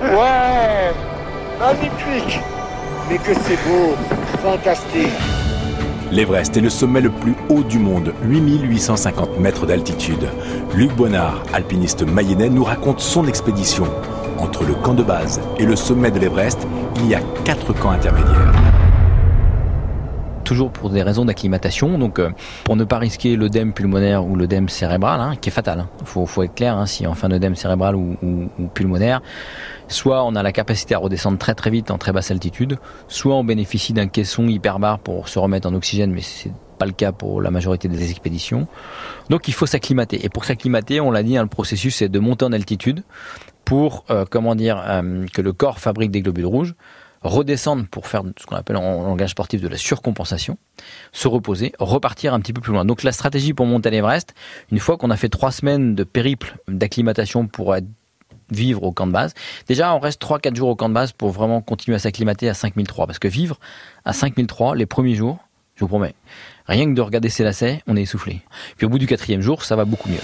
Ouais Magnifique Mais que c'est beau Fantastique L'Everest est le sommet le plus haut du monde, 8850 mètres d'altitude. Luc Bonnard, alpiniste mayennais, nous raconte son expédition. Entre le camp de base et le sommet de l'Everest, il y a quatre camps intermédiaires toujours pour des raisons d'acclimatation. Donc, euh, pour ne pas risquer l'œdème pulmonaire ou l'œdème cérébral, hein, qui est fatal. Il hein. faut, être clair, hein, si on fait un œdème cérébral ou, pulmonaire, soit on a la capacité à redescendre très très vite en très basse altitude, soit on bénéficie d'un caisson hyperbare pour se remettre en oxygène, mais c'est pas le cas pour la majorité des expéditions. Donc il faut s'acclimater. Et pour s'acclimater, on l'a dit, le processus c'est de monter en altitude pour, euh, comment dire, euh, que le corps fabrique des globules rouges redescendre pour faire ce qu'on appelle en langage sportif de la surcompensation, se reposer, repartir un petit peu plus loin. Donc la stratégie pour monter l'Everest, une fois qu'on a fait trois semaines de périple d'acclimatation pour vivre au camp de base, déjà on reste 3-4 jours au camp de base pour vraiment continuer à s'acclimater à 5003. Parce que vivre à 5003 les premiers jours, je vous promets, rien que de regarder ses lacets, on est essoufflé. Puis au bout du quatrième jour, ça va beaucoup mieux.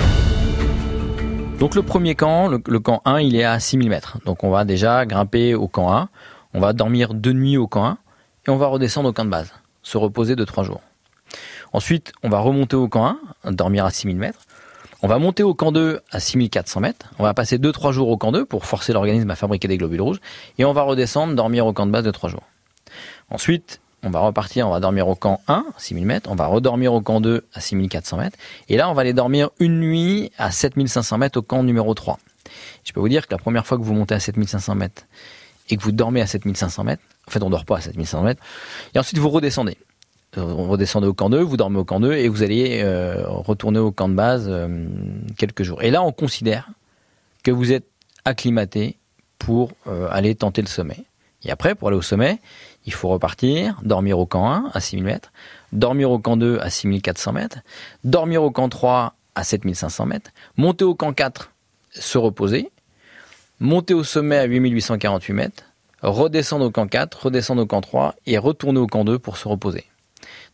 Donc le premier camp, le, le camp 1, il est à 6000 mètres. Donc on va déjà grimper au camp 1. On va dormir deux nuits au camp 1 et on va redescendre au camp de base, se reposer de trois jours. Ensuite, on va remonter au camp 1, dormir à 6000 mètres. On va monter au camp 2 à 6400 mètres. On va passer 2-3 jours au camp 2 pour forcer l'organisme à fabriquer des globules rouges. Et on va redescendre, dormir au camp de base de 3 jours. Ensuite, on va repartir, on va dormir au camp 1, 6000 mètres. On va redormir au camp 2 à 6400 mètres. Et là, on va aller dormir une nuit à 7500 mètres au camp numéro 3. Je peux vous dire que la première fois que vous montez à 7500 mètres et que vous dormez à 7500 mètres, en fait on dort pas à 7500 mètres, et ensuite vous redescendez. Euh, vous redescendez au camp 2, vous dormez au camp 2 et vous allez euh, retourner au camp de base euh, quelques jours. Et là on considère que vous êtes acclimaté pour aller tenter le sommet. Et après, pour aller au sommet, il faut repartir, dormir au camp 1 à 6000 mètres, dormir au camp 2 à 6400 mètres, dormir au camp 3 à 7500 mètres, monter au camp 4, se reposer, monter au sommet à 8848 mètres, redescendre au camp 4, redescendre au camp 3 et retourner au camp 2 pour se reposer.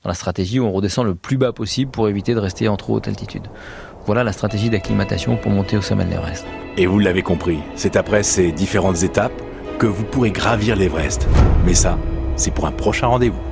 Dans la stratégie où on redescend le plus bas possible pour éviter de rester en trop haute altitude. Voilà la stratégie d'acclimatation pour monter au sommet de l'Everest. Et vous l'avez compris, c'est après ces différentes étapes que vous pourrez gravir l'Everest. Mais ça, c'est pour un prochain rendez-vous.